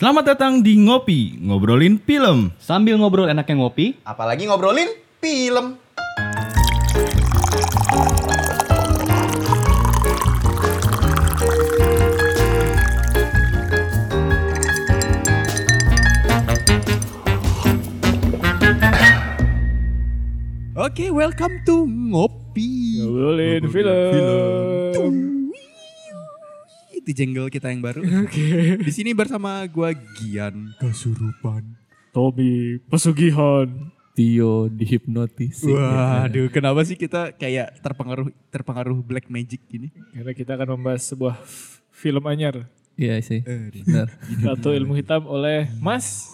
Selamat datang di Ngopi, ngobrolin film. Sambil ngobrol enaknya ngopi, Apalagi ngobrolin film. Oke, welcome to Ngopi. Ngobrolin film. Itu jingle kita yang baru. Di sini bersama gua Gian Kasurupan. Tommy Pesugihan. Tio dihipnotis. Waduh, kenapa sih kita kayak terpengaruh terpengaruh black magic gini? Karena kita akan membahas sebuah film anyar. Iya sih. Eh, Benar. Satu ilmu hitam oleh Mas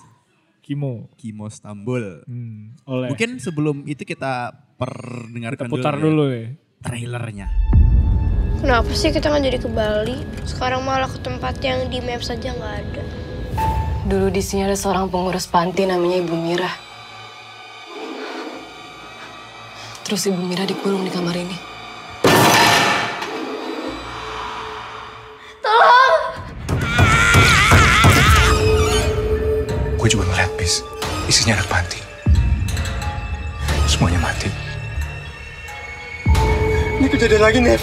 Kimo. Kimo Stambul. Hmm, oleh. Mungkin sebelum itu kita perdengarkan kita putar ya dulu nih. trailernya. Kenapa sih kita nggak jadi ke Bali? Sekarang malah ke tempat yang di map saja nggak ada. Dulu di sini ada seorang pengurus panti namanya Ibu Mira. Terus Ibu Mira dikurung di kamar ini. Gue juga ngeliat bis, isinya anak panti. Semuanya mati. Ini kejadian lagi, Nev.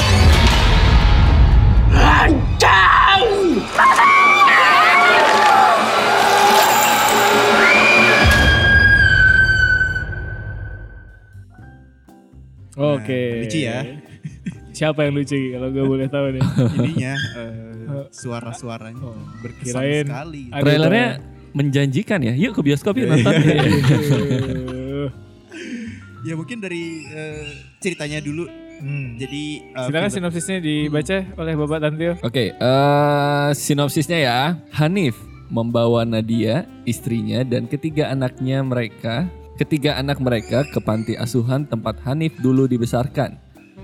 Oke. lucu ya. Siapa yang lucu kalau gue boleh tahu nih? Ininya eh, suara-suaranya berkesan Kirain sekali. Trailernya menjanjikan ya. Yuk ke bioskop yuk nonton. Eh, Ya mungkin dari eh, ceritanya dulu. hmm. Jadi eh, Silakan film- sinopsisnya dibaca oleh Bapak Tantio. Oke, eh sinopsisnya ya. Hanif membawa Nadia, istrinya dan ketiga anaknya mereka, ketiga anak mereka ke panti asuhan tempat Hanif dulu dibesarkan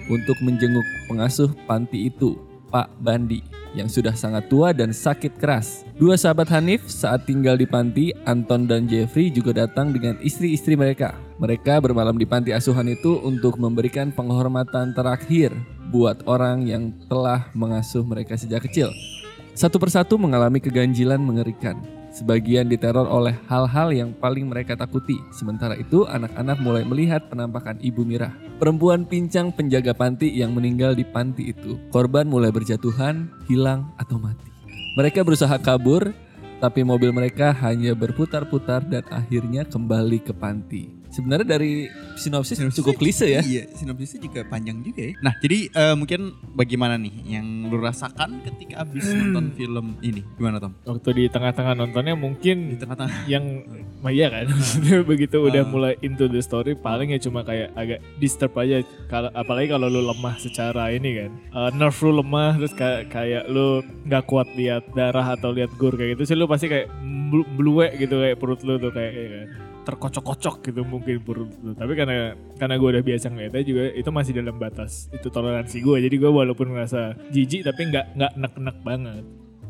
untuk menjenguk pengasuh panti itu, Pak Bandi, yang sudah sangat tua dan sakit keras. Dua sahabat Hanif saat tinggal di panti, Anton dan Jeffrey juga datang dengan istri-istri mereka. Mereka bermalam di panti asuhan itu untuk memberikan penghormatan terakhir buat orang yang telah mengasuh mereka sejak kecil. Satu persatu mengalami keganjilan mengerikan. Sebagian diteror oleh hal-hal yang paling mereka takuti. Sementara itu, anak-anak mulai melihat penampakan Ibu Mirah. Perempuan pincang penjaga panti yang meninggal di panti itu. Korban mulai berjatuhan, hilang, atau mati. Mereka berusaha kabur, tapi mobil mereka hanya berputar-putar dan akhirnya kembali ke panti. Sebenarnya dari sinopsis Sinopsisnya cukup klise ya. Iya, sinopsisnya juga panjang juga ya. Nah, jadi eh, mungkin bagaimana nih yang lu rasakan ketika abis Hmm. nonton film ini? Gimana Tom? Waktu di tengah-tengah nontonnya Di mungkin tengah-tengah. yang oh iya kan Maksudnya begitu udah Ah. mulai into the story paling ya cuma kayak agak disturb aja kalau apalagi kalau lu lemah secara ini kan Eh, nerve lu lemah terus kayak kayak lu nggak kuat lihat darah atau lihat gore kayak gitu sih lu pasti kayak blu- bluek gitu kayak perut lu tuh kayak, kayak kan terkocok-kocok gitu mungkin perut lu tapi karena karena gue udah biasa ngeliatnya juga itu masih dalam batas itu toleransi gue jadi gue walaupun ngerasa jijik tapi nggak nggak nek-nek banget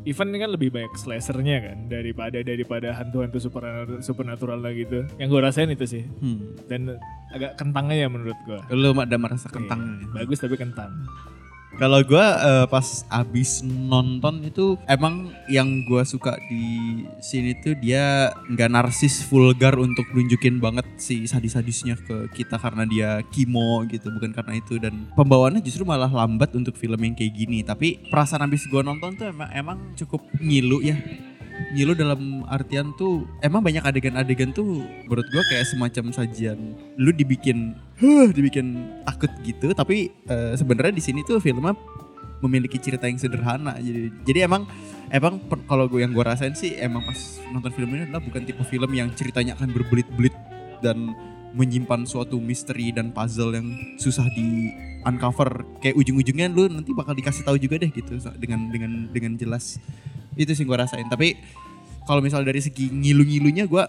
Event ini kan lebih banyak slashernya kan daripada daripada hantu-hantu supernatural, supernatural lah gitu. Yang gue rasain itu sih Hmm. dan agak kentang aja menurut gue. Lu ada merasa kentang. Iya, bagus tapi kentang. Kalau gua eh, pas abis nonton itu emang yang gua suka di sini tuh dia nggak narsis vulgar untuk nunjukin banget si sadis-sadisnya ke kita karena dia kimo gitu bukan karena itu. Dan pembawaannya justru malah lambat untuk film yang kayak gini. Tapi perasaan abis gua nonton tuh emang emang cukup ngilu ya ngilu dalam artian tuh emang banyak adegan-adegan tuh menurut gua kayak semacam sajian. Lu dibikin huh, dibikin takut gitu tapi eh, sebenarnya di sini tuh filmnya memiliki cerita yang sederhana. Jadi jadi emang emang kalau gue yang gue rasain sih emang pas nonton film ini adalah bukan tipe film yang ceritanya akan berbelit-belit dan menyimpan suatu misteri dan puzzle yang susah di uncover. Kayak ujung-ujungnya lu nanti bakal dikasih tahu juga deh gitu dengan dengan dengan jelas itu sih gue rasain tapi kalau misal dari segi ngilu-ngilunya gue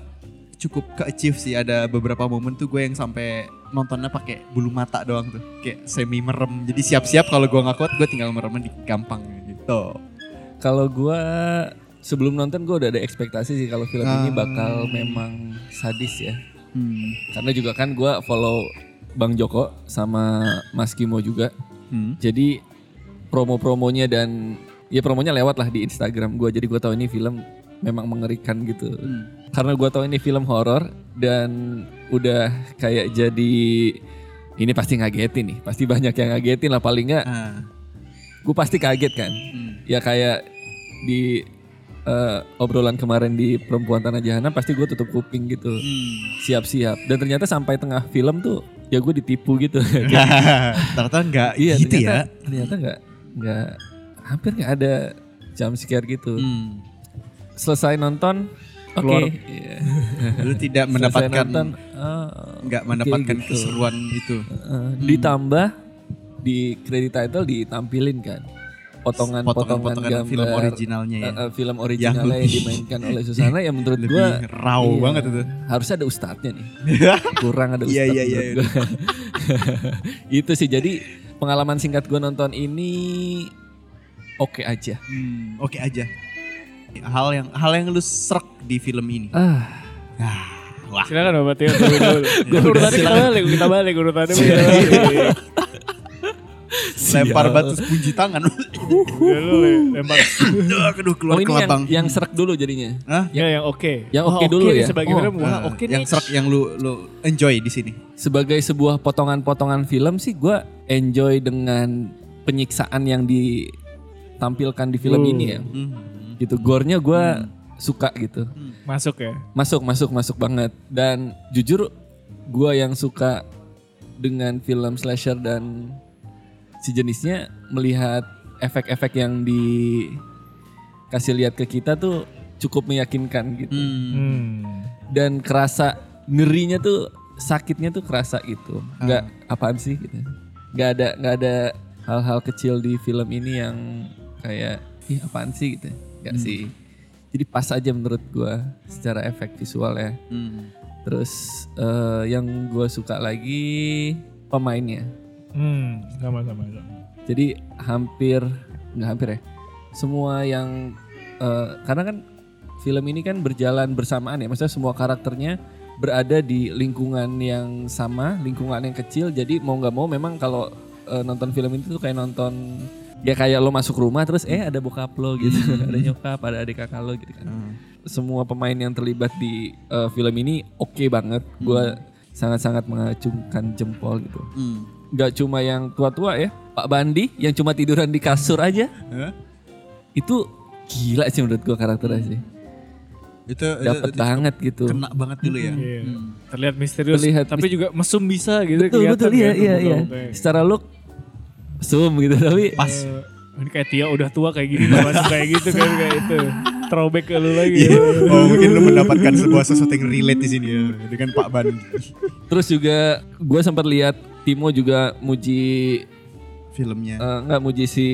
cukup ke achieve sih ada beberapa momen tuh gue yang sampai nontonnya pakai bulu mata doang tuh kayak semi merem jadi siap-siap kalau gue nggak kuat gue tinggal merem di gampang gitu Kalau gua sebelum nonton gua udah ada ekspektasi sih kalau film ini Ah. bakal memang sadis ya. hmm. Karena juga kan gua follow Bang Joko sama Mas Kimo juga. Hmm. Jadi promo-promonya dan ya promonya lewat lah di Instagram gua. Jadi gua tahu ini film memang mengerikan gitu. Karena gua tahu ini film horor dan udah kayak jadi ini pasti ngagetin nih. Pasti banyak yang ngagetin lah paling nggak Ah. gue pasti kaget kan. Hmm. Ya kayak di eh, obrolan kemarin di Perempuan Tanah Jahanam pasti gue tutup kuping gitu. Hmm. Siap-siap. Dan ternyata sampai tengah film tuh ya gue ditipu gitu. ternyata nggak iya gitu ternyata, ya Ternyata nggak nggak hampir nggak ada jump scare gitu. Hmm. Selesai nonton, oke. Keluar. Iya. lu tidak mendapatkan oh, nggak oke mendapatkan gitu. keseruan itu Eh, Ditambah di credit title ditampilin kan potongan-potongan film originalnya ya. eh, film originalnya yang, lebih- dimainkan oleh Susana yang menurut gua raw iya, banget itu harusnya ada ustadznya nih kurang ada Iya, ustadz iya, iya, gua. itu sih jadi pengalaman singkat gua nonton ini oke aja Hmm, oke aja hal yang hal yang lu serak di film ini ah wah Silakan Bapak Tio dulu. Ya, urutannya kita silakan. balik, kita balik urutannya lempar batu sepunji tangan Ya lu Le, lempar. aduh keluar oh ini yang, kelabang yang serak dulu jadinya Hah? Ya yang oke. Yang Wah, oke dulu nih ya? Sebagai Oh. film, wah Nah, oke yang nih. serak yang lu lu enjoy di sini sebagai sebuah potongan-potongan film sih gua enjoy dengan penyiksaan yang ditampilkan di film Uh. ini ya Hmm. gitu gornya gua suka gitu Masuk ya. masuk masuk masuk banget dan jujur gua yang suka dengan film slasher dan sejenisnya melihat efek-efek yang dikasih lihat ke kita tuh cukup meyakinkan gitu Hmm. Hmm. dan kerasa ngerinya tuh sakitnya tuh kerasa gitu nggak apaan sih gitu nggak ada nggak ada hal-hal kecil di film ini yang kayak ih apaan sih? gitu. Nggak sih. Jadi pas aja menurut gua secara efek visualnya Hmm. terus eh, yang gua suka lagi pemainnya. Hmm, sama sama sama. jadi hampir nggak hampir ya. Semua yang eh, karena kan film ini kan berjalan bersamaan ya. Maksudnya semua karakternya berada di lingkungan yang sama lingkungan yang kecil. Jadi mau nggak mau memang kalau eh, nonton film ini tuh kayak nonton ya kayak lo masuk rumah terus eh ada bokap lo gitu ada nyokap ada adik kakak lo gitu kan. Semua pemain yang terlibat di eh, film ini oke banget. Gua sangat-sangat mengacungkan jempol gitu. Hmm. nggak cuma yang tua-tua ya Pak Bandi yang cuma tiduran di kasur aja. Hah? itu gila sih menurut gua karakternya sih. Itu dapat itu banget gitu. kena banget dulu ya. Iya. Hmm. Terlihat misterius, Terlihat tapi juga mesum bisa gitu. betul kelihatan betul. Iya kan, iya iya. secara look zoom gitu tapi pas. Eh, ini kayak Tia udah tua kayak gini masuk kayak gitu kan kayak itu. Throwback ke lu lagi. Iya. oh mungkin lu mendapatkan sebuah sesuatu yang relate di sini ya dengan Pak Ban. Terus juga gua sempat lihat Timo juga muji filmnya. eh, nggak muji si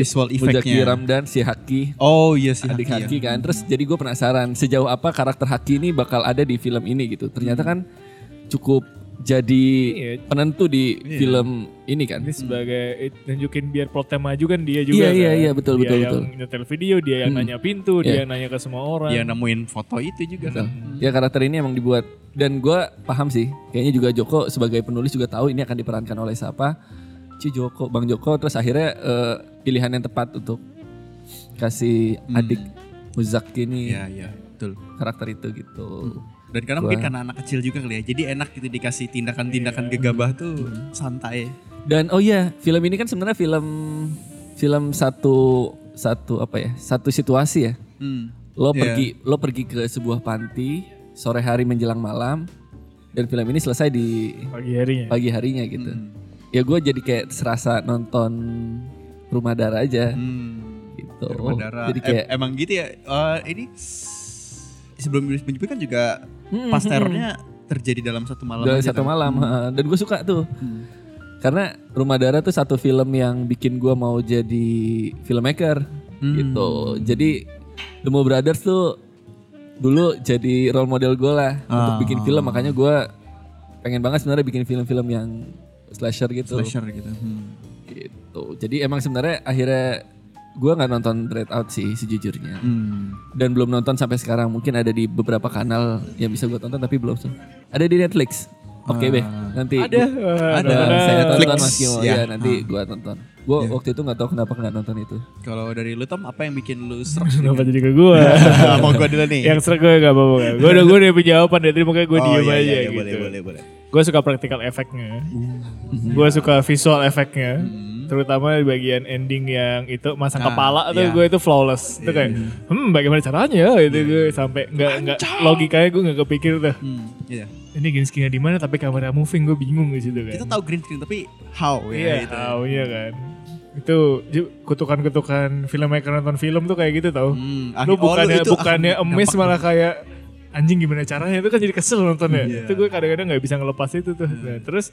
Visual effect-nya. Ramdan si Haki. Oh iya sih adik Haki ya. Haki kan. Terus jadi gue penasaran sejauh apa karakter Haki ini bakal ada di film ini gitu. Ternyata kan cukup jadi Iya. penentu di Iya. film ini kan ini sebagai nunjukin biar plotnya maju kan dia juga Iya, iya, kan. iya, betul, dia betul, yang betul. nyetel video dia yang Hmm. nanya pintu dia Iya. yang nanya ke semua orang Dia nemuin foto itu juga kan. Ya karakter ini emang dibuat dan gue paham sih. Kayaknya juga Joko sebagai penulis juga tahu ini akan diperankan oleh siapa. Ci Joko, Bang Joko. Terus akhirnya eh, pilihan yang tepat untuk kasih Hmm. adik Muzaki ini Iya iya betul. karakter itu gitu. Dan karena Gua- mungkin karena anak kecil juga kali ya. Jadi enak gitu dikasih tindakan-tindakan gegabah tuh santai. Dan oh iya, film ini kan sebenarnya film film satu satu apa ya? Satu situasi ya. Hmm. Lo Iya. pergi lo pergi ke sebuah panti sore hari menjelang malam dan film ini selesai di pagi harinya pagi harinya gitu. Hmm. Ya gue jadi kayak serasa nonton Rumah Dara aja Hmm. gitu. Rumah darah. Jadi kayak Em- emang gitu ya. Eh, ini sebelum Iblis menyebut kan juga Hmm, pas hmm, terornya terjadi dalam satu malam. dalam aja satu kan? malam Hmm. dan gue suka tuh. Hmm. Karena Rumah Dara tuh satu film yang bikin gue mau jadi filmmaker Hmm. gitu. Jadi The Mo Brothers tuh dulu jadi role model gue lah untuk Ah. bikin film makanya gue pengen banget sebenarnya bikin film-film yang slasher gitu. Slasher gitu. Hmm. Gitu. Jadi emang sebenarnya akhirnya gue nggak nonton Dread Out sih sejujurnya. Hmm. Dan belum nonton sampai sekarang. Mungkin ada di beberapa kanal yang bisa gue tonton tapi belum. Ada di Netflix. Oke be, nanti Ada. gua- Ada. saya tonton Netflix. Mas Kimo Ya. ya nanti gue tonton. Gue waktu itu nggak tahu kenapa nggak nonton itu. Kalau dari lu Tom apa yang bikin lu serak? Kenapa jadi ke gue? Mau gue dulu nih. yang serak gue gak apa-apa. Gue udah gue udah punya jawaban dari makanya gue Oh, diem iya, aja iya, iya, gitu. Boleh, boleh, boleh. Gue suka practical efeknya. Gue suka visual efeknya. Terutama di bagian ending yang itu masang Ah, kepala tuh iya. gue itu flawless. Itu kayak, hmm bagaimana caranya gitu gue sampai nggak nggak logikanya gue nggak kepikir tuh. Hmm, iya. Ini green screen di mana tapi kamera moving gue bingung di situ kan. Kita tahu green screen tapi how ya Iya, gitu. tahu iya kan. Itu kutukan-kutukan filmmaker nonton film tuh kayak gitu tau. Hmm, Lu oh, bukannya itu bukannya akan emes malah kayak anjing gimana caranya itu kan jadi kesel nontonnya. Iya. Itu gue kadang-kadang nggak bisa ngelepas itu tuh. Nah, terus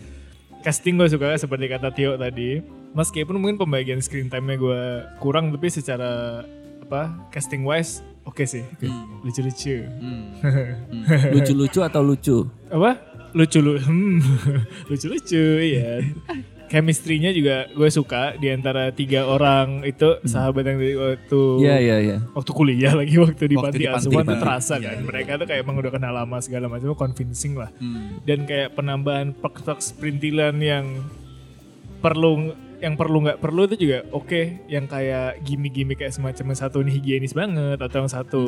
casting gue suka seperti kata Tio tadi. Meskipun mungkin pembagian screen time-nya gue kurang tapi secara apa casting wise oke sih. Lucu-lucu. Hmm. Lucu-lucu atau lucu? apa lucu lu hmm. lucu lucu iya chemistry-nya juga gue suka di antara tiga orang itu sahabat yang dari waktu Iya iya iya. waktu kuliah lagi waktu di Waktu panti asuhan tuh panti. terasa Iya, kan iya. mereka tuh kayak emang udah kenal lama segala macam convincing lah Hmm. dan kayak penambahan perk perintilan yang perlu yang perlu nggak perlu itu juga oke yang kayak gimmick-gimmick kayak semacam yang satu ini higienis banget atau yang satu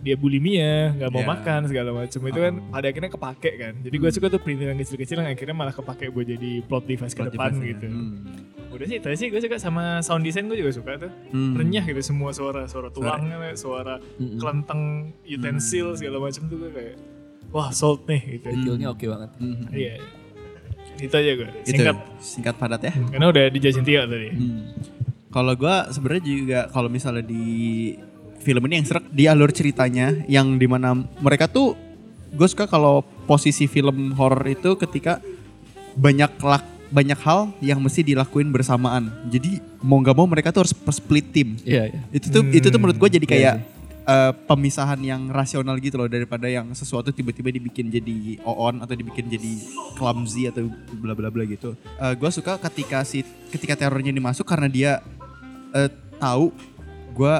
dia bulimia nggak mau Ya. makan segala macam itu kan pada akhirnya kepake kan jadi gue suka tuh perintilan kecil-kecil yang akhirnya malah kepake buat jadi plot device ke depan gitu Hmm. udah sih tadi sih gue suka sama sound design gue juga suka tuh Hmm. renyah gitu semua suara suara tulang suara Mm-mm. kelenteng utensil segala macam tuh gue kayak wah sold nih gitu Detailnya oke banget. Hmm. iya itu aja gue Itu singkat singkat padat ya. karena udah dijelasin Tio tadi Hmm. Kalau gua sebenarnya juga kalau misalnya di film ini yang serak di alur ceritanya yang di mana mereka tuh gue suka kalau posisi film horor itu ketika banyak lak banyak hal yang mesti dilakuin bersamaan. Jadi mau nggak mau mereka tuh harus split team. Iya iya. Itu tuh itu tuh menurut gue jadi Iya kayak eh, pemisahan yang rasional gitu loh daripada yang sesuatu tiba-tiba dibikin jadi on atau dibikin jadi clumsy atau bla bla bla gitu. Eh gue suka ketika si ketika terornya ini masuk karena dia eh, tahu gue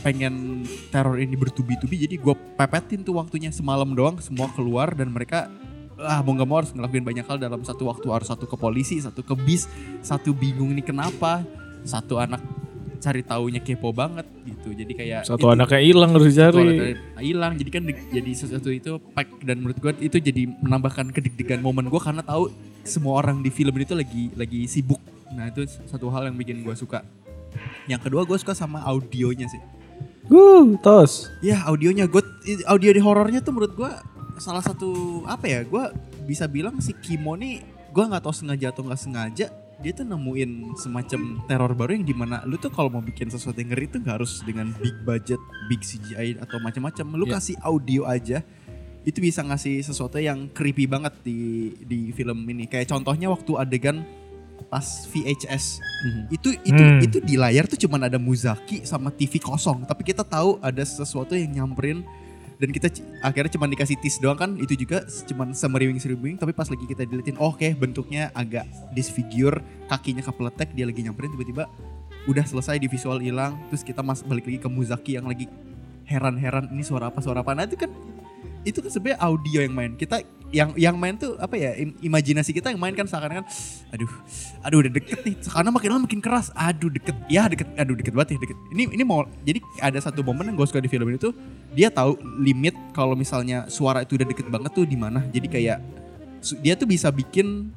pengen teror ini bertubi-tubi jadi gue pepetin tuh waktunya semalam doang semua keluar dan mereka ah mau nggak mau harus ngelakuin banyak hal dalam satu waktu harus satu ke polisi satu ke bis satu bingung nih kenapa satu anak cari taunya kepo banget gitu. Jadi kayak satu itu- anaknya hilang harus dicari. hilang. Jadi kan di- jadi sesuatu itu pack dan menurut gue itu jadi menambahkan kedeg-degan momen gue karena tahu semua orang di film itu lagi lagi sibuk. Nah itu satu hal yang bikin gue suka. Yang kedua gue suka sama audionya sih. Wuh, tos. Ya audionya. Gue audio di horornya tuh menurut gue salah satu apa ya gue bisa bilang si Kimo nih gue nggak tahu sengaja atau nggak sengaja dia tuh nemuin semacam teror baru yang di mana lu tuh kalau mau bikin sesuatu yang ngeri tuh nggak harus dengan big budget, big CGI atau macam-macam. Lu Iya. kasih audio aja itu bisa ngasih sesuatu yang creepy banget di di film ini. Kayak contohnya waktu adegan pas VHS itu itu Hmm. itu di layar tuh cuman ada Muzaki sama TV kosong tapi kita tahu ada sesuatu yang nyamperin dan kita akhirnya cuman dikasih tease doang kan itu juga cuman semeriwing semeriwing tapi pas lagi kita diliatin oh, oke bentuknya agak disfigure kakinya kepletek dia lagi nyamperin tiba-tiba udah selesai di visual hilang terus kita mas balik lagi ke Muzaki yang lagi heran-heran ini suara apa suara apa nah itu kan itu kan sebenarnya audio yang main. Kita yang yang main tuh apa ya im- imajinasi kita yang main kan seakan-akan aduh aduh udah deket nih. Karena makin lama makin keras aduh deket. Ya deket aduh deket banget ya deket. Ini ini mau jadi ada satu momen yang gue suka di film ini tuh dia tahu limit kalau misalnya suara itu udah deket banget tuh di mana. Jadi kayak dia tuh bisa bikin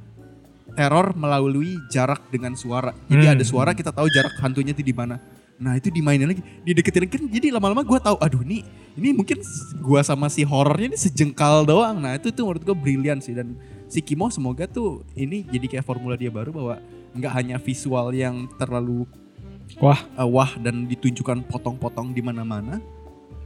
teror melalui jarak dengan suara. Jadi Hmm. ada suara kita tahu jarak hantunya tuh di mana nah itu dimainin lagi dideketin kan jadi lama-lama gue tahu aduh nih ini mungkin gue sama si horornya ini sejengkal doang. Nah itu tuh menurut gue brilian sih. Dan si Kimo semoga tuh ini jadi kayak formula dia baru bahwa nggak hanya visual yang terlalu Wah. uh, wah dan ditunjukkan potong-potong di mana-mana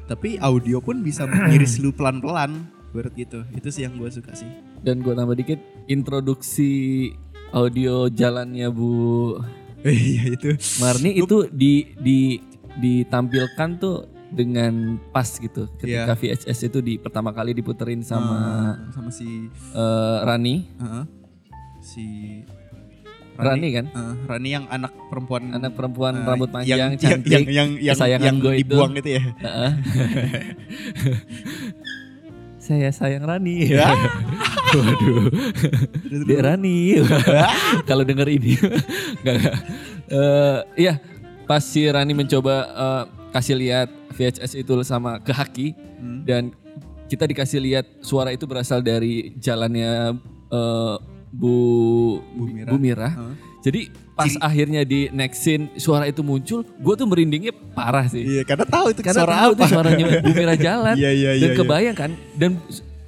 tapi audio pun bisa mengiris lu pelan-pelan. Berarti gitu itu sih yang gue suka sih. Dan gue tambah dikit introduksi audio jalannya Bu iya itu Marni itu di di ditampilkan tuh dengan pas gitu ketika VHS itu di pertama kali diputerin sama Eh, sama si eh, Rani Heeh. si Rani kan eh, Rani yang anak perempuan anak perempuan eh, rambut panjang yang, cantik yang yang yang, kesayangan yang gue itu. dibuang itu ya Heeh. saya sayang Rani Ya. waduh Dek Rani kalau denger ini nggak nggak. Eh, iya pas si Rani mencoba eh, kasih lihat VHS itu sama ke Haki Hmm. dan kita dikasih lihat suara itu berasal dari jalannya eh, Bu Bu Mira. Bu Mira. Jadi pas akhirnya di next scene suara itu muncul, gue tuh merindingnya parah sih. iya karena tahu itu Karena suara tahu apa tuh suaranya Bu Mira jalan Iya, iya, dan iya, kebayang kan dan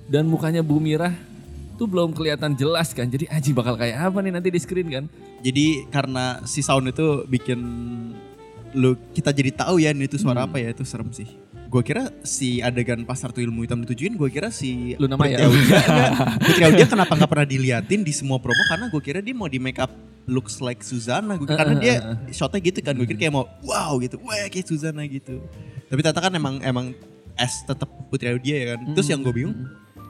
dan mukanya Bu Mira tuh belum kelihatan jelas kan. Jadi Aji bakal kayak apa nih nanti di screen kan? jadi karena si sound itu bikin lu kita jadi tahu ya ini itu suara Hmm. apa ya itu serem sih. Gue kira si adegan pas Ratu Ilmu Hitam ditujuin gue kira si Luna Maya. Putri Putri Aulia kenapa nggak pernah diliatin di semua promo? Karena gue kira dia mau di make up looks like Susana Gua- karena dia shotnya gitu kan. Gue kira kayak mau wow gitu. Wah kayak Susana gitu. Tapi ternyata kan emang emang S tetap Putri Aulia ya kan? Terus yang gue bingung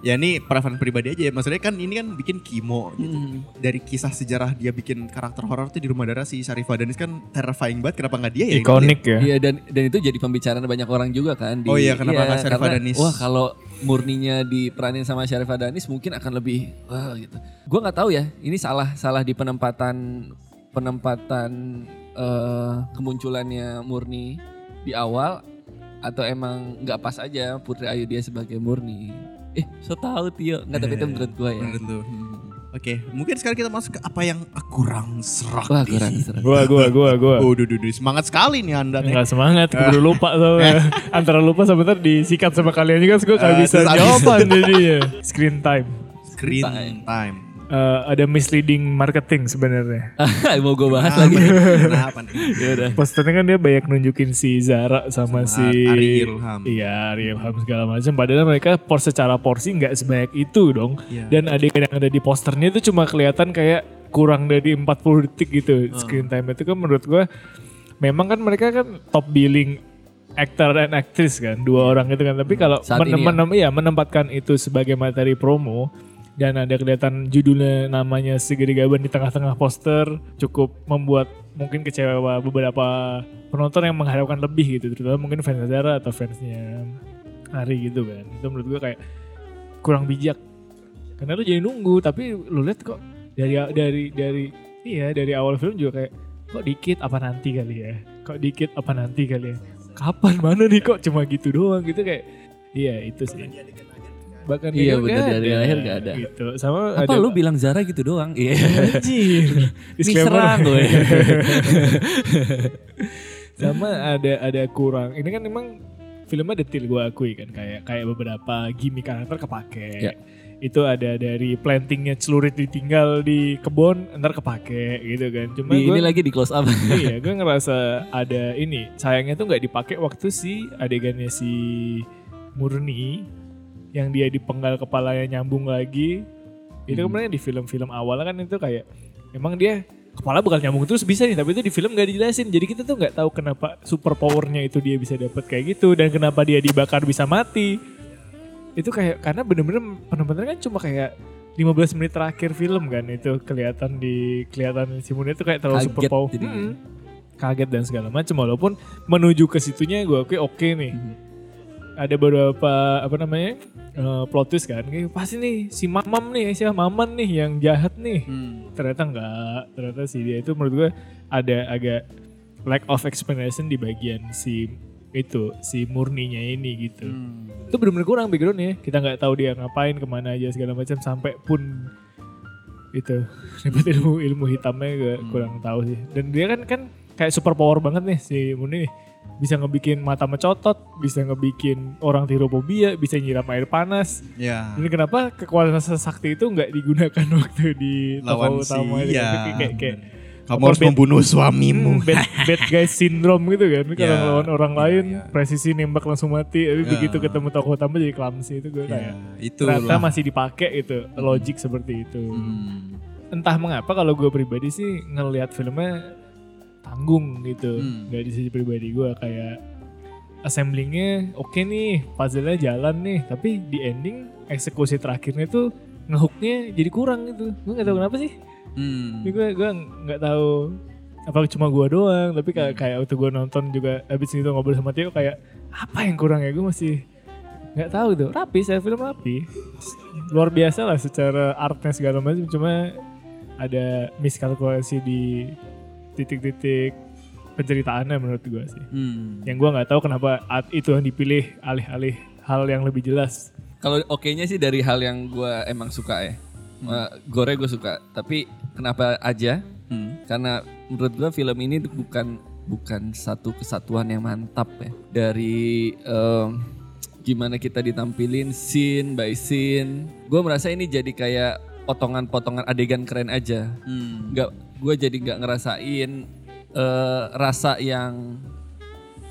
ya ini preferensi pribadi aja ya maksudnya kan ini kan bikin kimo gitu Hmm. dari kisah sejarah dia bikin karakter horor tuh di rumah darah si Syarifah Danis kan terrifying banget kenapa nggak dia ya Ikonik ya. Iya dan dan itu jadi pembicaraan banyak orang juga kan. Di, Oh iya, kenapa nggak Syarifah karena, Danis? Wah kalau murninya diperanin sama Syarifah Danis mungkin akan lebih wah gitu. Gue nggak tahu ya. Ini salah salah di penempatan penempatan eh, kemunculannya murni di awal atau emang nggak pas aja Putri Ayu dia sebagai murni. Eh, so tahu Tio. Nggak tapi itu menurut gue ya. menurut lu Hmm. Oke, mungkin sekarang kita masuk ke apa yang kurang serak. Wah kurang serak. Gua gua gua gua. Oh, duh, duh, duh, semangat sekali nih Anda nih. Enggak semangat, keburu lupa tuh. Antara lupa sama ntar disikat sama kalian juga, gue gak Eh, bisa jawaban jadinya. Screen time. Screen Time. time. Eh, ada misleading marketing sebenarnya. Mau gue bahas Kenapa lagi. nih? Kenapa nih? ya udah. Posternya kan dia banyak nunjukin si Zara sama, Sama si Ari Ilham. Iya, Ari Ilham segala macam. Padahal mereka por secara porsi nggak sebanyak itu dong. Iya. Dan adegan yang ada di posternya itu cuma kelihatan kayak kurang dari 40 detik gitu screen time itu kan menurut gua memang kan mereka kan top billing aktor dan aktris kan dua orang itu kan tapi kalau menem- ya. menem- iya, menempatkan itu sebagai materi promo dan ada kelihatan judulnya namanya segede gaban di tengah-tengah poster cukup membuat mungkin kecewa beberapa penonton yang mengharapkan lebih gitu terutama mungkin fans Zara atau fansnya Ari gitu kan. Itu menurut gua kayak kurang bijak. Karena lu jadi nunggu tapi lu lihat kok dari dari dari iya dari awal film juga kayak kok dikit apa nanti kali ya? Kok dikit apa nanti kali ya? Kapan mana nih kok cuma gitu doang gitu kayak iya itu sih bahkan Iya, dia bener, nggak dari akhir nggak ada. gitu sama Apa ada lu bilang Zara gitu doang? Iya. anjir Diserang gue. sama ada ada kurang ini kan memang filmnya detil gue akui kan kayak kayak beberapa gimmick karakter kepake Ya. itu ada dari plantingnya celurit ditinggal di kebun ntar kepake gitu kan cuma Di, gue ini lagi di close up. iya gue ngerasa ada ini sayangnya tuh nggak dipakai waktu si adegannya si Murni yang dia dipenggal kepalanya nyambung lagi itu Hmm. kemarin di film-film awal kan itu kayak emang dia kepala bakal nyambung terus bisa nih tapi itu di film nggak dijelasin jadi kita tuh nggak tahu kenapa super powernya itu dia bisa dapat kayak gitu dan kenapa dia dibakar bisa mati itu kayak karena bener-bener bener-bener kan cuma kayak 15 menit terakhir film kan itu kelihatan di kelihatan si Murni itu kayak terlalu super Kaget power. Mm-mm. kaget dan segala macam walaupun menuju ke situnya gue oke oke nih Mhm. ada beberapa apa namanya eh, plot twist kan kayak pasti nih si mamam nih si maman nih yang jahat nih Hmm. ternyata enggak ternyata si dia itu menurut gue ada agak lack of explanation di bagian si itu si murninya ini gitu Hmm. itu benar-benar kurang backgroundnya kita nggak tahu dia ngapain ke mana aja segala macam sampai pun itu dapat ilmu ilmu hitamnya gue Hmm. kurang tahu sih dan dia kan kan kayak super power banget nih si Murni nih bisa ngebikin mata mecotot bisa ngebikin orang tirofobia bisa nyiram air panas Ya. ini kenapa kekuatan sakti itu nggak digunakan waktu di Lawan tokoh si utama itu ya. kayak kayak, Kamu harus bad- membunuh suamimu. Hmm, bad, bad guy syndrome gitu kan kalau Ya, lawan orang ya, lain ya. presisi nembak langsung mati tapi Ya. begitu ketemu tokoh utama jadi clumsy itu gue Ya, kayak itu ternyata masih dipakai itu logik seperti itu Hmm. entah mengapa kalau gue pribadi sih ngelihat filmnya tanggung gitu Hmm. dari sisi pribadi gue kayak assemblingnya oke nih, puzzle-nya jalan nih, tapi di ending eksekusi terakhirnya tuh ngehooknya jadi kurang gitu. Gue nggak tahu kenapa sih. Hmm. Gue gue nggak tahu apa cuma gue doang, tapi Hmm. kayak kayak waktu gue nonton juga habis itu ngobrol sama Tio kayak apa yang kurang ya gue masih nggak tahu tuh. Rapi, saya film rapi. Luar biasa lah secara artnya segala macam, cuma ada miskalkulasi di titik-titik penceritaannya menurut gue sih. Hmm. Yang gue nggak tahu kenapa itu yang dipilih alih-alih hal yang lebih jelas. Kalau oke-nya sih dari hal yang gue emang suka ya. Eh, gore gue suka, tapi kenapa aja? Hmm. Karena menurut gue film ini bukan bukan satu kesatuan yang mantap ya. Dari em, gimana kita ditampilin scene by scene. Gue merasa ini jadi kayak potongan-potongan adegan keren aja. Hmm. Nggak, gue jadi nggak ngerasain eh, rasa yang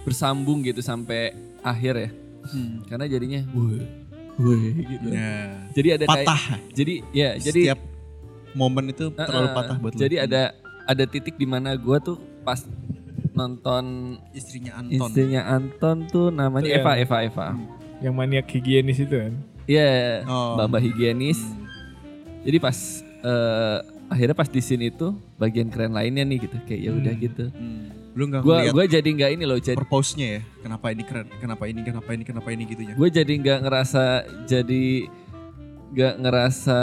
bersambung gitu sampai akhir ya. Hmm. Karena jadinya, wah, wah gitu. Ya. Jadi ada kayak, Patah. jadi ya, jadi Setiap momen itu terlalu Uh-uh. patah buat lu. Jadi ada ada titik di mana gue tuh pas nonton istrinya Anton. istrinya Anton tuh namanya Iya. Eva Eva Eva. Yang maniak higienis itu kan. Iya, Oh. Mbak higienis. Hmm. Jadi pas eh, akhirnya pas di sini tuh bagian keren lainnya nih gitu kayak ya udah gitu. Hmm. Lu nggak ngeliat gue jadi nggak ini loh jadi purpose-nya ya. Kenapa ini keren? Kenapa ini? Kenapa ini? Kenapa ini gitu ya? gue jadi nggak ngerasa jadi nggak ngerasa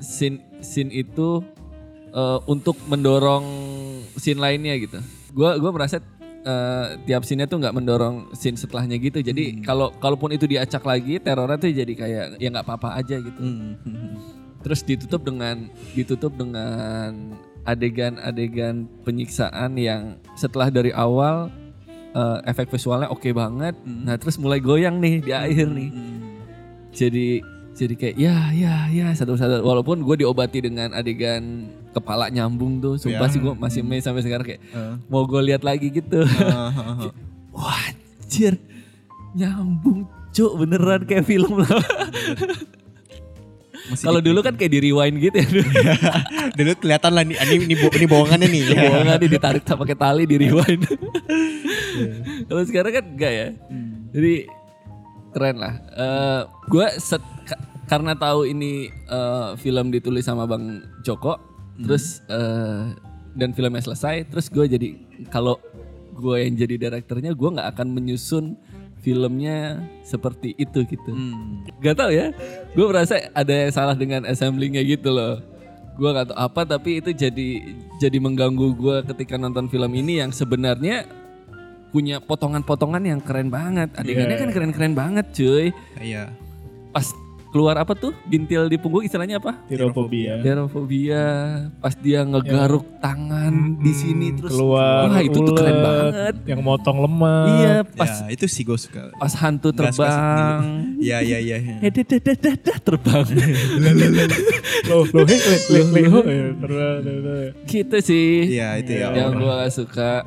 scene scene itu eh, untuk mendorong scene lainnya gitu. Gue gua merasa eh, tiap scene tuh nggak mendorong scene setelahnya gitu. Jadi kalau kalaupun itu diacak lagi terornya tuh jadi kayak ya nggak apa-apa aja gitu. Hmm. hmm, Terus ditutup dengan ditutup dengan adegan-adegan penyiksaan yang setelah dari awal eh, efek visualnya oke banget. Nah terus mulai goyang nih di akhir nih hmm. jadi jadi kayak ya ya ya satu-satu walaupun gue diobati dengan adegan kepala nyambung tuh sumpah Ya. sih gue masih amazed sampai sekarang kayak Eh. mau gue lihat lagi gitu ah. wah anjir nyambung cuk beneran kayak film lah kalau dulu kan kayak di rewind gitu ya. Dulu kelihatan lah nih ini ini, bo- ini bohongannya nih. bohongan nih ditarik pakai tali di rewind kalau sekarang kan enggak ya. Jadi keren lah. Eh gue set ka- karena tahu ini eh, film ditulis sama bang Joko terus eh, dan filmnya selesai terus gue jadi kalau gue yang jadi direkturnya gue nggak akan menyusun filmnya seperti itu gitu Hmm. Gak tau ya, gue merasa ada yang salah dengan assemblingnya gitu loh. Gue gak tau apa tapi itu jadi jadi mengganggu gue ketika nonton film ini yang sebenarnya punya potongan-potongan yang keren banget. Adegannya Iya. kan keren-keren banget cuy. Iya. Pas keluar apa tuh bintil di punggung istilahnya apa? Tirofobia. Derofobia. Pas dia ngegaruk tangan di sini terus keluar wah itu tuh keren ulet, banget. Yang motong lemak. Iya, Pas ya, itu sih gue suka. pas hantu suka terbang. Iya iya iya. iya. Eh, dah, dah, dah, terbang. Loh, loh, hei, le, le, le, ho, eh, terbang, terbang. gitu sih. Iya itu ya. yang gue gak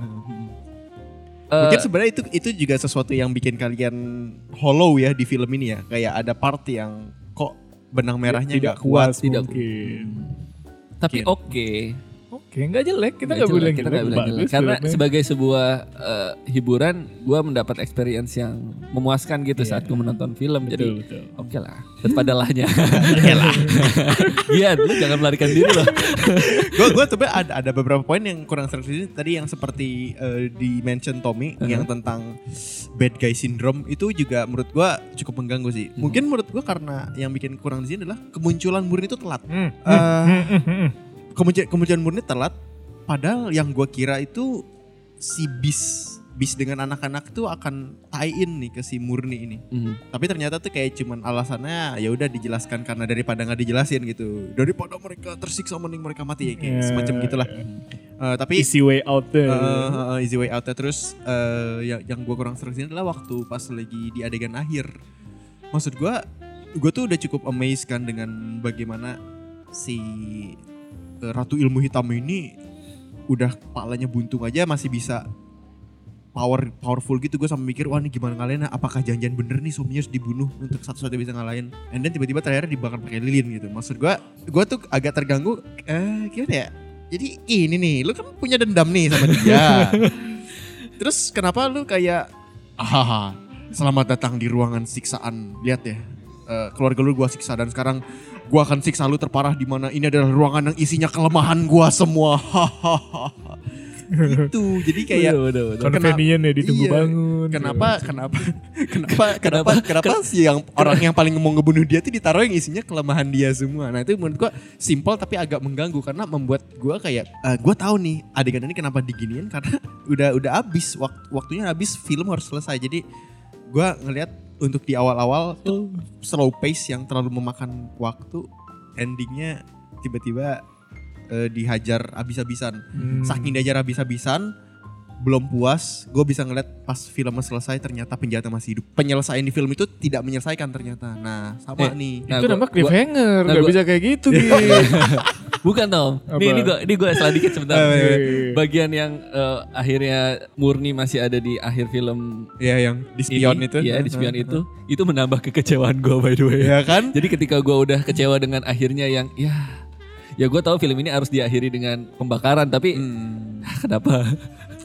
suka. Mungkin Eh, sebenarnya itu itu juga sesuatu yang bikin kalian hollow ya di film ini ya. Kayak ada part yang kok benang merahnya tidak kuat. kuat tidak mungkin. tapi oke. Oke, nggak jelek. Kita Nggak bilang kita jelek. nggak bilang jelek. Karena filmnya. sebagai sebuah eh, hiburan, gue mendapat experience yang memuaskan gitu saat gue menonton film. Betul, Jadi oke lah, daripada lahnya. Iya, lu jangan melarikan diri loh. gue gue tuh ada ada beberapa poin yang kurang seru sini tadi yang seperti eh, di mention Tommy Uh-huh. yang tentang bad guy syndrome itu juga menurut gue cukup mengganggu sih. Uh-huh. Mungkin menurut gue karena yang bikin kurang di sini adalah kemunculan Murni itu telat. Hmm. Eh, kemunculan kemunculan Murni telat. Padahal yang gue kira itu si bis bis dengan anak-anak tuh akan tie-in nih ke si Murni ini. Hmm. Tapi ternyata tuh kayak cuman alasannya ya udah dijelaskan karena daripada nggak dijelasin gitu. Daripada mereka tersiksa mending mereka mati ya kayak Ya. semacam gitulah. Eh, tapi Easy way out deh. eh, eh, easy way out terus eh, yang yang gue kurang seru adalah waktu pas lagi di adegan akhir. Maksud gue gue tuh udah cukup amazed kan dengan bagaimana si Ratu Ilmu Hitam ini udah kepalanya buntung aja masih bisa power powerful gitu gue sampai mikir wah ini gimana ngalahin apakah janjian bener nih suaminya harus dibunuh untuk satu-satunya bisa ngalahin and then tiba-tiba terakhir dibakar pakai lilin gitu maksud gue gue tuh agak terganggu eh gimana ya jadi ini nih lu kan punya dendam nih sama dia terus kenapa lu kayak. Selamat datang di ruangan siksaan. Lihat ya. Eh, keluarga lu gua siksa dan sekarang gua akan siksa lu terparah di mana ini adalah ruangan yang isinya kelemahan gua semua. Gitu. Jadi kayak Udah, udah, udah. Convenient ya ditunggu Iya. bangun. Kenapa, kenapa, kenapa, kenapa, kenapa sih yang orang yang paling mau ngebunuh dia tuh ditaruh yang isinya kelemahan dia semua. Nah itu menurut gua simpel tapi agak mengganggu karena membuat gua kayak, eh, gua tahu nih adegan ini kenapa diginiin karena udah udah habis wak- waktunya habis film harus selesai. Jadi gua ngelihat untuk di awal-awal tuh slow pace yang terlalu memakan waktu, endingnya tiba-tiba eh, dihajar habis-habisan Hmm. saking diajar habis-habisan belum puas gue bisa ngeliat pas filmnya selesai ternyata penjahatnya masih hidup penyelesaian di film itu tidak menyelesaikan ternyata nah sama Eh, nih Nah, itu namanya cliffhanger, nah, nggak gua- bisa kayak gitu gitu. Bukan Tom. Apa? Nih, ini gue ini gue salah dikit sebentar. Oh, iya, iya. Bagian yang eh, akhirnya murni masih ada di akhir film ya yang di spion ini, itu Iya, di spion itu. Itu menambah kekecewaan gue by the way. ya kan Jadi ketika gue udah kecewa dengan akhirnya yang ya ya gue tahu film ini harus diakhiri dengan pembakaran tapi Hmm. kenapa?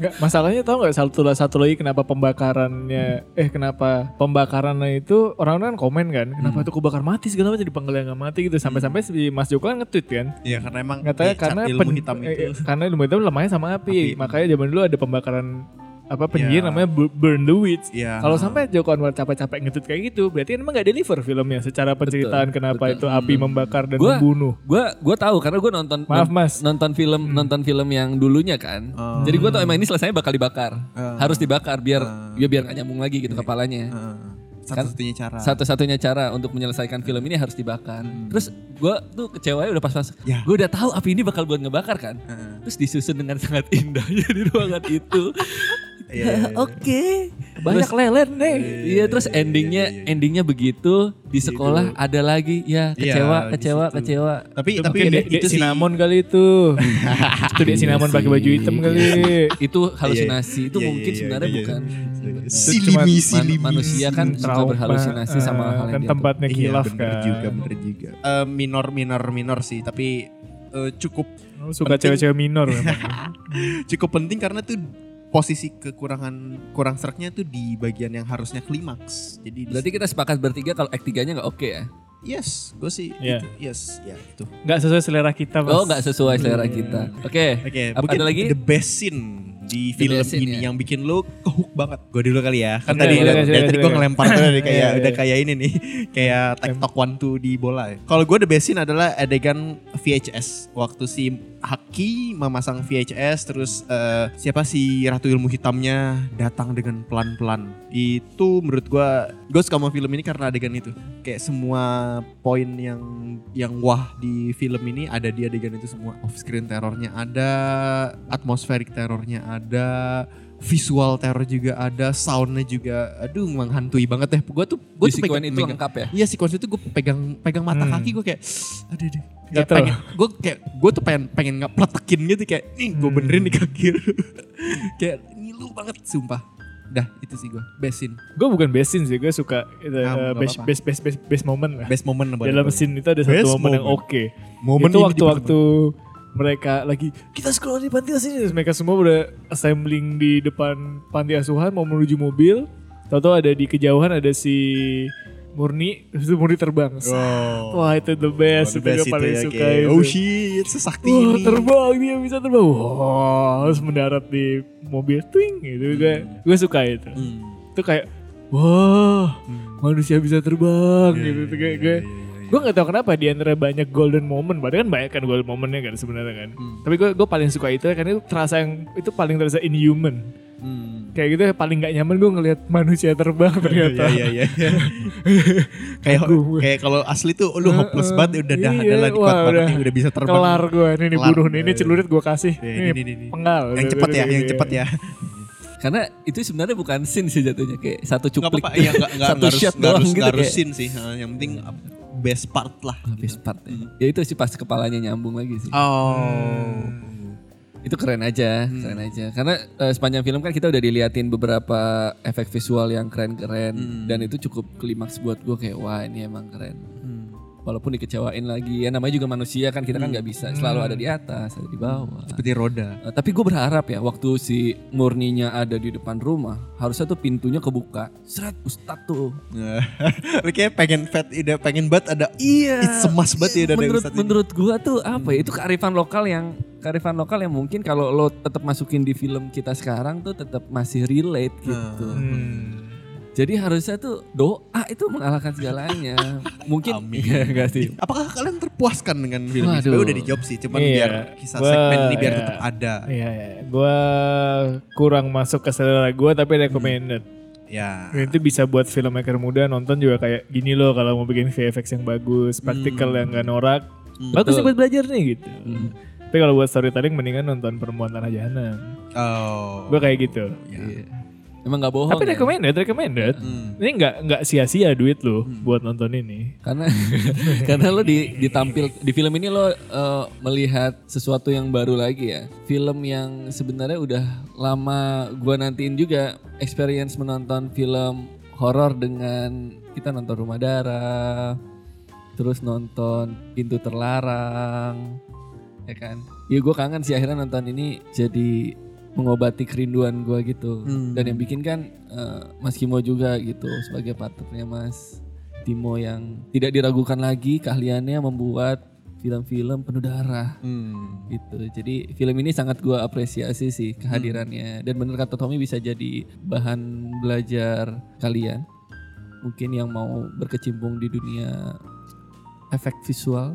Nggak, masalahnya tau nggak satu satu lagi kenapa pembakarannya eh kenapa pembakarannya itu orang-orang kan komen kan kenapa Hmm. itu kebakar mati segala macam dipanggil nggak mati gitu. Sampai-sampai si Mas Joko kan nge-tweet kan. Ya karena emang katanya eh, karena ilmu pen- hitam eh, itu. eh, karena ilmu hitam lemahnya sama api, Api. makanya zaman dulu ada pembakaran apa penyihir Ya. namanya bu- burn the witch ya kalau sampai Joko Anwar capek-capek ngetweet kayak gitu berarti emang nggak deliver filmnya secara penceritaan kenapa betul. itu api membakar dan Gua- membunuh Gue gue tahu karena gue nonton Maaf, Mas. nonton film nonton film yang dulunya kan. Oh. Jadi gue tau emang ini selesainya bakal dibakar. Oh. Harus dibakar biar Oh. ya biar gak nyambung lagi gitu kepalanya. eh, satu-satunya cara Satu-satunya cara untuk menyelesaikan film ini harus dibakar. Terus gue tuh kecewanya udah pas-pas. Ya. Gue udah tahu api ini bakal buat ngebakar kan. Heeh. Terus disusun dengan sangat indahnya di ruangan itu. Iya, iya, iya. Oke. banyak Terus- lelen nih. Iya terus endingnya endingnya begitu di sekolah ada lagi. Ya kecewa kecewa situ. kecewa. tapi itu tapi dek, itu dek sinamon kali itu. Itu dek sinamon pakai baju hitam kali. Itu halusinasi. Itu mungkin sebenarnya bukan silimi manusia kan suka berhalusinasi sama eh, hal yang kan dia tempatnya Iya, kilaf kan. juga bener juga. Eh, minor minor minor sih tapi eh, cukup Oh, suka cewek-cewek minor memang cukup penting karena tuh posisi kekurangan kurang seraknya tuh di bagian yang harusnya klimaks. Jadi di- Berarti kita sepakat bertiga kalau act tiganya nggak oke ya? yes, gue sih Iya. itu. Yes, ya itu. nggak sesuai selera kita mas Oh nggak sesuai selera kita. Oke. Oke, Apa- mungkin ada lagi? the best scene di The film scene, ini ya. yang bikin lu kehook banget. Gue dulu kali ya. Kan Oke, tadi boleh, dari tadi gue ngelempar tuh dari kayak Iya, udah iya. kayak ini nih, kayak TikTok one two di bola. Ya. Kalau gue the best scene adalah adegan VHS waktu si Haki memasang VHS terus eh, siapa si Ratu Ilmu Hitamnya datang dengan pelan-pelan. Itu menurut gue gue suka sama film ini karena adegan itu. Kayak semua poin yang yang wah di film ini ada di adegan itu semua. Off screen terornya ada, atmosferik terornya ada, visual teror juga ada, soundnya juga, aduh menghantui banget deh. Gue tuh gue tuh pegang, itu pegang- lengkap ya? Iya sequence itu gue pegang pegang mata Hmm. kaki gue kayak aduh aduh kayak Gatel. pengen gue kayak gue tuh pengen pengen nggak pletekin gitu kayak nih gue Hmm. benerin di kaki kayak ngilu banget sumpah dah itu sih gue best scene gue bukan best scene sih gue suka itu, Ah, eh, nggak best, apa-apa. best best best best moment lah best moment dalam boleh. scene itu ada satu Best momen yang moment. oke Momen itu waktu-waktu mereka lagi kita sekolah di panti asuhan. Terus mereka semua udah assembling di depan panti asuhan mau menuju mobil. Tahu-tahu ada di kejauhan ada si Murni terus itu Murni terbang. Oh. wah itu the best Oh, the itu best gue itu paling ya, suka kayak, itu. Oh shit sesakti Wah ini. terbang dia bisa terbang. Wah terus mendarat di mobil Twing gitu. Gue gue suka itu. Hmm. itu kayak wah manusia bisa terbang Iya, gitu. Iya, gue iya, iya. Gue nggak tahu kenapa di antara banyak golden moment padahal kan banyak kan golden momennya kan sebenarnya kan Hmm. tapi gue gue paling suka itu karena itu terasa yang itu paling terasa inhuman Hmm. kayak gitu paling nggak nyaman gue ngelihat manusia terbang ternyata Iya iya iya. kayak kayak kalau asli tuh lu hopeless banget udah dah Iya, udah lah kuat banget udah. nih udah bisa terbang. kelar gue ini nih Kelar. bunuh nih ini celurit gue kasih Iya, ini, ini, ini, ini. penggal Yang cepet ya, yang cepet ya. Karena itu sebenarnya bukan scene sih jatuhnya kayak satu Gak cuplik. apa-apa, iya gak, gak, satu harus, shot gak doang harus, gitu gak harus scene sih. Yang penting best part lah. Ah, best part ya. Ya itu sih pas kepalanya nyambung lagi sih. Oh. Itu keren aja, Hmm. keren aja. Karena eh, sepanjang film kan kita udah diliatin beberapa efek visual yang keren-keren Hmm. dan itu cukup klimaks buat gue kayak wah ini emang keren. Hmm. walaupun dikecewain lagi ya namanya juga manusia kan kita kan nggak bisa selalu ada di atas ada di bawah Seperti roda. Eh, tapi gue berharap ya waktu si murninya ada di depan rumah harusnya tuh pintunya kebuka seret ustad tuh Lu kayak pengen fat, ide pengen banget ada iya It's semas banget ya dari menurut ini. menurut gue tuh apa ya itu kearifan lokal yang kearifan lokal yang mungkin kalau lo tetap masukin di film kita sekarang tuh tetap masih relate gitu Hmm. Jadi harusnya tuh doa itu mengalahkan segalanya mungkin Amin. Enggak, enggak sih Apakah kalian terpuaskan dengan film ini? Sebenarnya udah dijawab sih, cuman Iya. biar kisah Gua- segmen ini biar iya. tetap ada. Iya, iya. Gue kurang masuk ke selera gue tapi recommended. Ya. Dan Itu bisa buat filmmaker muda nonton juga kayak gini loh kalau mau bikin VFX yang bagus, praktikal yang gak norak. Bagus sih buat belajar nih gitu. Tapi kalau buat storytelling mendingan nonton Perempuan Tanah Jahanam. Oh. Gue kayak gitu. Ya. Emang nggak bohong Tapi ya? recommended, recommended. Hmm. Ini nggak nggak sia-sia duit lo buat nonton ini. karena karena lo di ditampil di film ini lo eh, melihat sesuatu yang baru lagi ya film yang sebenarnya udah lama gua nantiin juga experience menonton film horor dengan kita nonton Rumah Darah terus nonton Pintu Terlarang ya kan ya gue kangen sih akhirnya nonton ini jadi mengobati kerinduan gua gitu Hmm. dan yang bikin kan eh, Mas Kimo juga gitu sebagai partnernya Mas Timo yang tidak diragukan lagi keahliannya membuat film-film penuh darah Hmm. gitu. Jadi film ini sangat gua apresiasi sih kehadirannya dan bener kata Tommy bisa jadi bahan belajar kalian mungkin yang mau berkecimpung di dunia efek visual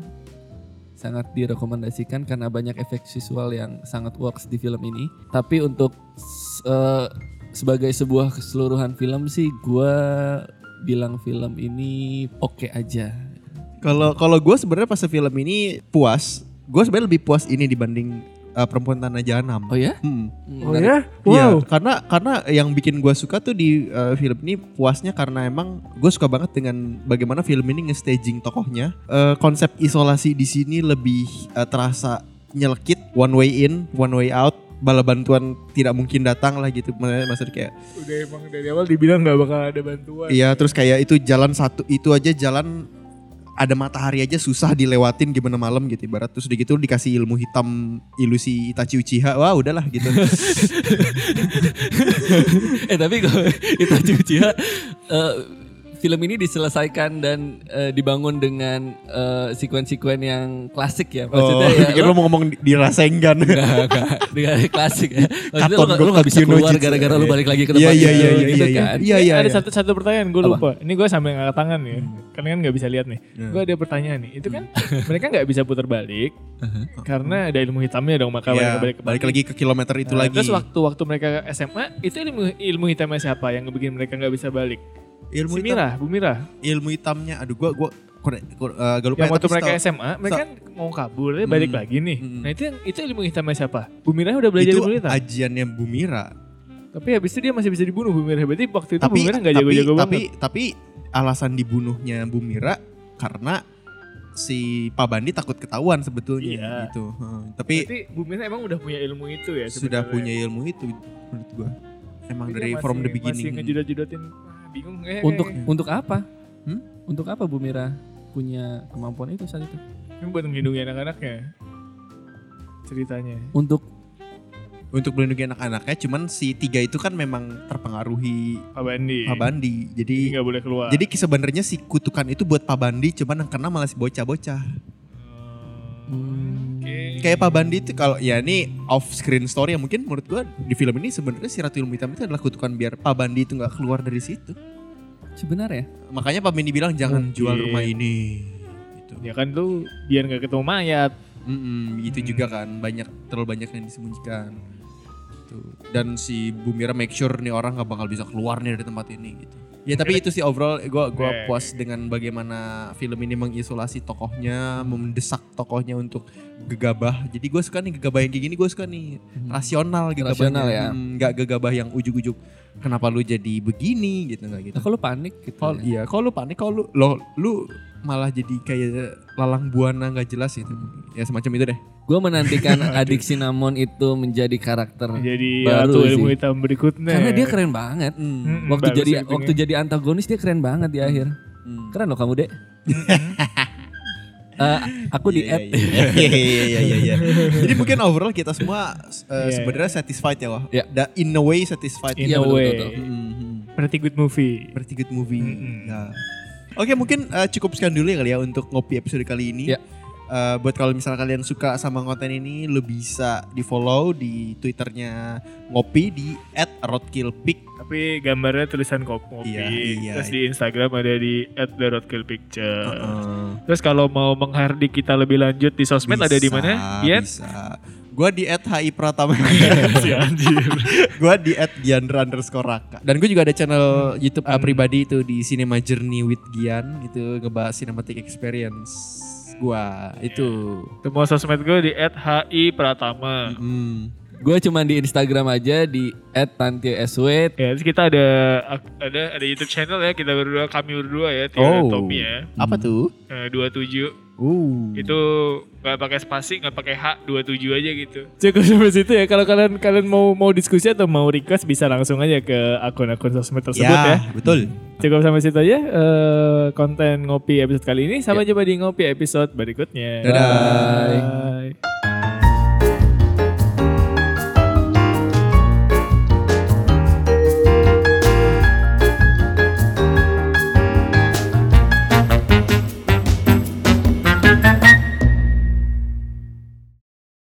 sangat direkomendasikan karena banyak efek visual yang sangat works di film ini. Tapi untuk eh, sebagai sebuah keseluruhan film sih gua bilang film ini oke aja. Kalau kalau gue sebenarnya pas film ini puas, gue sebenarnya lebih puas ini dibanding uh, perempuan tanah jahanam. Oh ya? Hmm. Oh ya? Iya, Wow. karena karena yang bikin gue suka tuh di uh, film ini puasnya karena emang gue suka banget dengan bagaimana film ini nge-staging tokohnya. Uh, konsep isolasi di sini lebih uh, terasa nyelekit, one way in, one way out. Bala bantuan tidak mungkin datang lah gitu. Maksudnya maksudnya kayak Udah emang dari awal dibilang nggak bakal ada bantuan. Iya terus kayak itu jalan satu itu aja jalan ada matahari aja susah dilewatin gimana malam gitu ibarat. Terus udah gitu dikasih ilmu hitam ilusi Itachi Uchiha wah udahlah gitu. Eh tapi kalau itu Uchiha eh, film ini diselesaikan dan eh, dibangun dengan eh, sekuen-sekuen yang klasik ya. Maksudnya oh, ya pikir lo mau ngomong di, di Rasengan Enggak, enggak. Dengan klasik ya. Maksudnya Katon gak- lu gak bisa keluar gara-gara lu balik lagi ke Iya, tempat iya, itu, iya, iya, gitu iya. kan. Iya, Ini iya, ada iya. satu satu pertanyaan gue lupa. Ini gue sambil ngangkat tangan nih. Kalian kan nggak bisa lihat nih. Gue ada pertanyaan nih. Itu kan mereka nggak bisa putar balik karena ada ilmu hitamnya dong maka Iya, mereka balik ke balik lagi ke kilometer itu Nah, lagi Terus waktu waktu mereka SMA itu ilmu ilmu hitamnya siapa yang ngebikin mereka nggak bisa balik? Ilmu si hitam Mira, Bu Mira. ilmu hitamnya aduh gua gua uh, gak lupa Yang ya, waktu tapi mereka setahu- SMA, mereka kan mau kabur, dia balik Hmm. lagi nih. Hmm. Nah itu yang itu ilmu hitamnya siapa? Bu Mira udah belajar itu ilmu hitam. ajiannya Bu Mira Tapi habis itu dia masih bisa dibunuh Bu Mira. Berarti waktu itu tapi Bu Mira nggak tapi jago-jago tapi banget. tapi alasan dibunuhnya Bu Mira karena si Pak Bandi takut ketahuan sebetulnya Iya. gitu. Hmm, Tapi Berarti Bu Mira emang udah punya ilmu itu ya sudah punya ilmu itu menurut gua. Emang Tapi dari from the masih- Masih beginning. ngejudat-judatin. Bingung. Eh, Untuk eh, untuk apa? Hmm? Untuk apa Bu Mira punya kemampuan itu saat itu? Ini buat melindungi anak-anaknya. Ceritanya. Untuk Untuk melindungi anak-anaknya cuman si tiga itu kan memang terpengaruhi Pak Bandi. Pak Bandi. Jadi Jadi nggak boleh keluar. jadi sebenarnya si kutukan itu buat Pak Bandi cuman yang kena malah si bocah-bocah. Hmm. Kayak Pak Bandi itu kalau ya ini off screen story yang mungkin menurut gua di film ini sebenarnya si Ratu Ilmu Hitam itu adalah kutukan biar Pak Bandi itu nggak keluar dari situ. sebenarnya Makanya Pak Bandi bilang jangan Mungkin. jual rumah ini. Gitu. Ya kan lu biar nggak ketemu mayat. Mm-mm, itu Hmm. juga kan banyak terlalu banyak yang disembunyikan. Tuh. Dan si Bu Mira make sure nih orang nggak bakal bisa keluar nih dari tempat ini gitu. Ya tapi itu sih overall gua gua puas dengan bagaimana film ini mengisolasi tokohnya, mendesak tokohnya untuk gegabah. Jadi gue suka nih gegabah yang kayak gini gue suka nih rasional gegabahnya. Rasional ya. Hmm, nggak gegabah yang ujuk-ujuk kenapa lu jadi begini gitu nggak gitu. Nah, kalau panik gitu. Kalau ya. iya, kalau lu panik, kalau lu lo lu malah jadi kayak lalang buana nggak jelas gitu. Ya semacam itu deh. Gue menantikan adik Cinnamon itu menjadi karakter Jadi baru ilmu sih. hitam berikutnya. Karena dia keren banget. Mm-mm, Waktu bagus jadi actingnya. waktu jadi antagonis dia keren banget di akhir. Hmm. Keren loh kamu dek. Eh, aku di Iya, add. Iya iya iya iya iya. Jadi mungkin overall kita semua uh, Iya. sebenarnya satisfied ya wah. Iya. Da- in a way satisfied. In a betul, way. betul, betul. Mhm. Pretty good movie. Pretty good movie. Mm-mm. Ya. Oke mungkin uh, cukup sekian dulu ya kali ya untuk ngopi episode kali ini. Ya. Uh, buat kalau misalnya kalian suka sama konten ini, lo bisa di follow di twitternya ngopi di @roadkillpic. Tapi gambarnya tulisan ngopi. Iya, iya. Terus di Instagram ada di @theroadkillpicture. Heeh. Terus kalau mau menghardik kita lebih lanjut di sosmed ada di mana? Bisa. Gua di @hi pratama. si anjir. Gua di @giandra underscore raka. Dan gue juga ada channel YouTube uh, pribadi itu di Cinema Journey with Gian itu ngebahas cinematic experience gua itu. Semua sosmed gue di @hi_pratama. Hmm. Gue cuma di Instagram aja di @tantiaswet. Ya, terus kita ada ada ada YouTube channel ya kita berdua kami berdua ya Tio dan Oh. Tommy ya. Apa tuh? Eh, 27 Uh. itu nggak pakai spasi nggak pakai hak 27 aja gitu cukup sampai situ ya kalau kalian kalian mau mau diskusi atau mau request bisa langsung aja ke akun-akun sosmed tersebut ya, ya, betul. cukup sampai situ aja eh, konten ngopi episode kali ini sampai jumpa di ngopi episode berikutnya Dadah. Bye.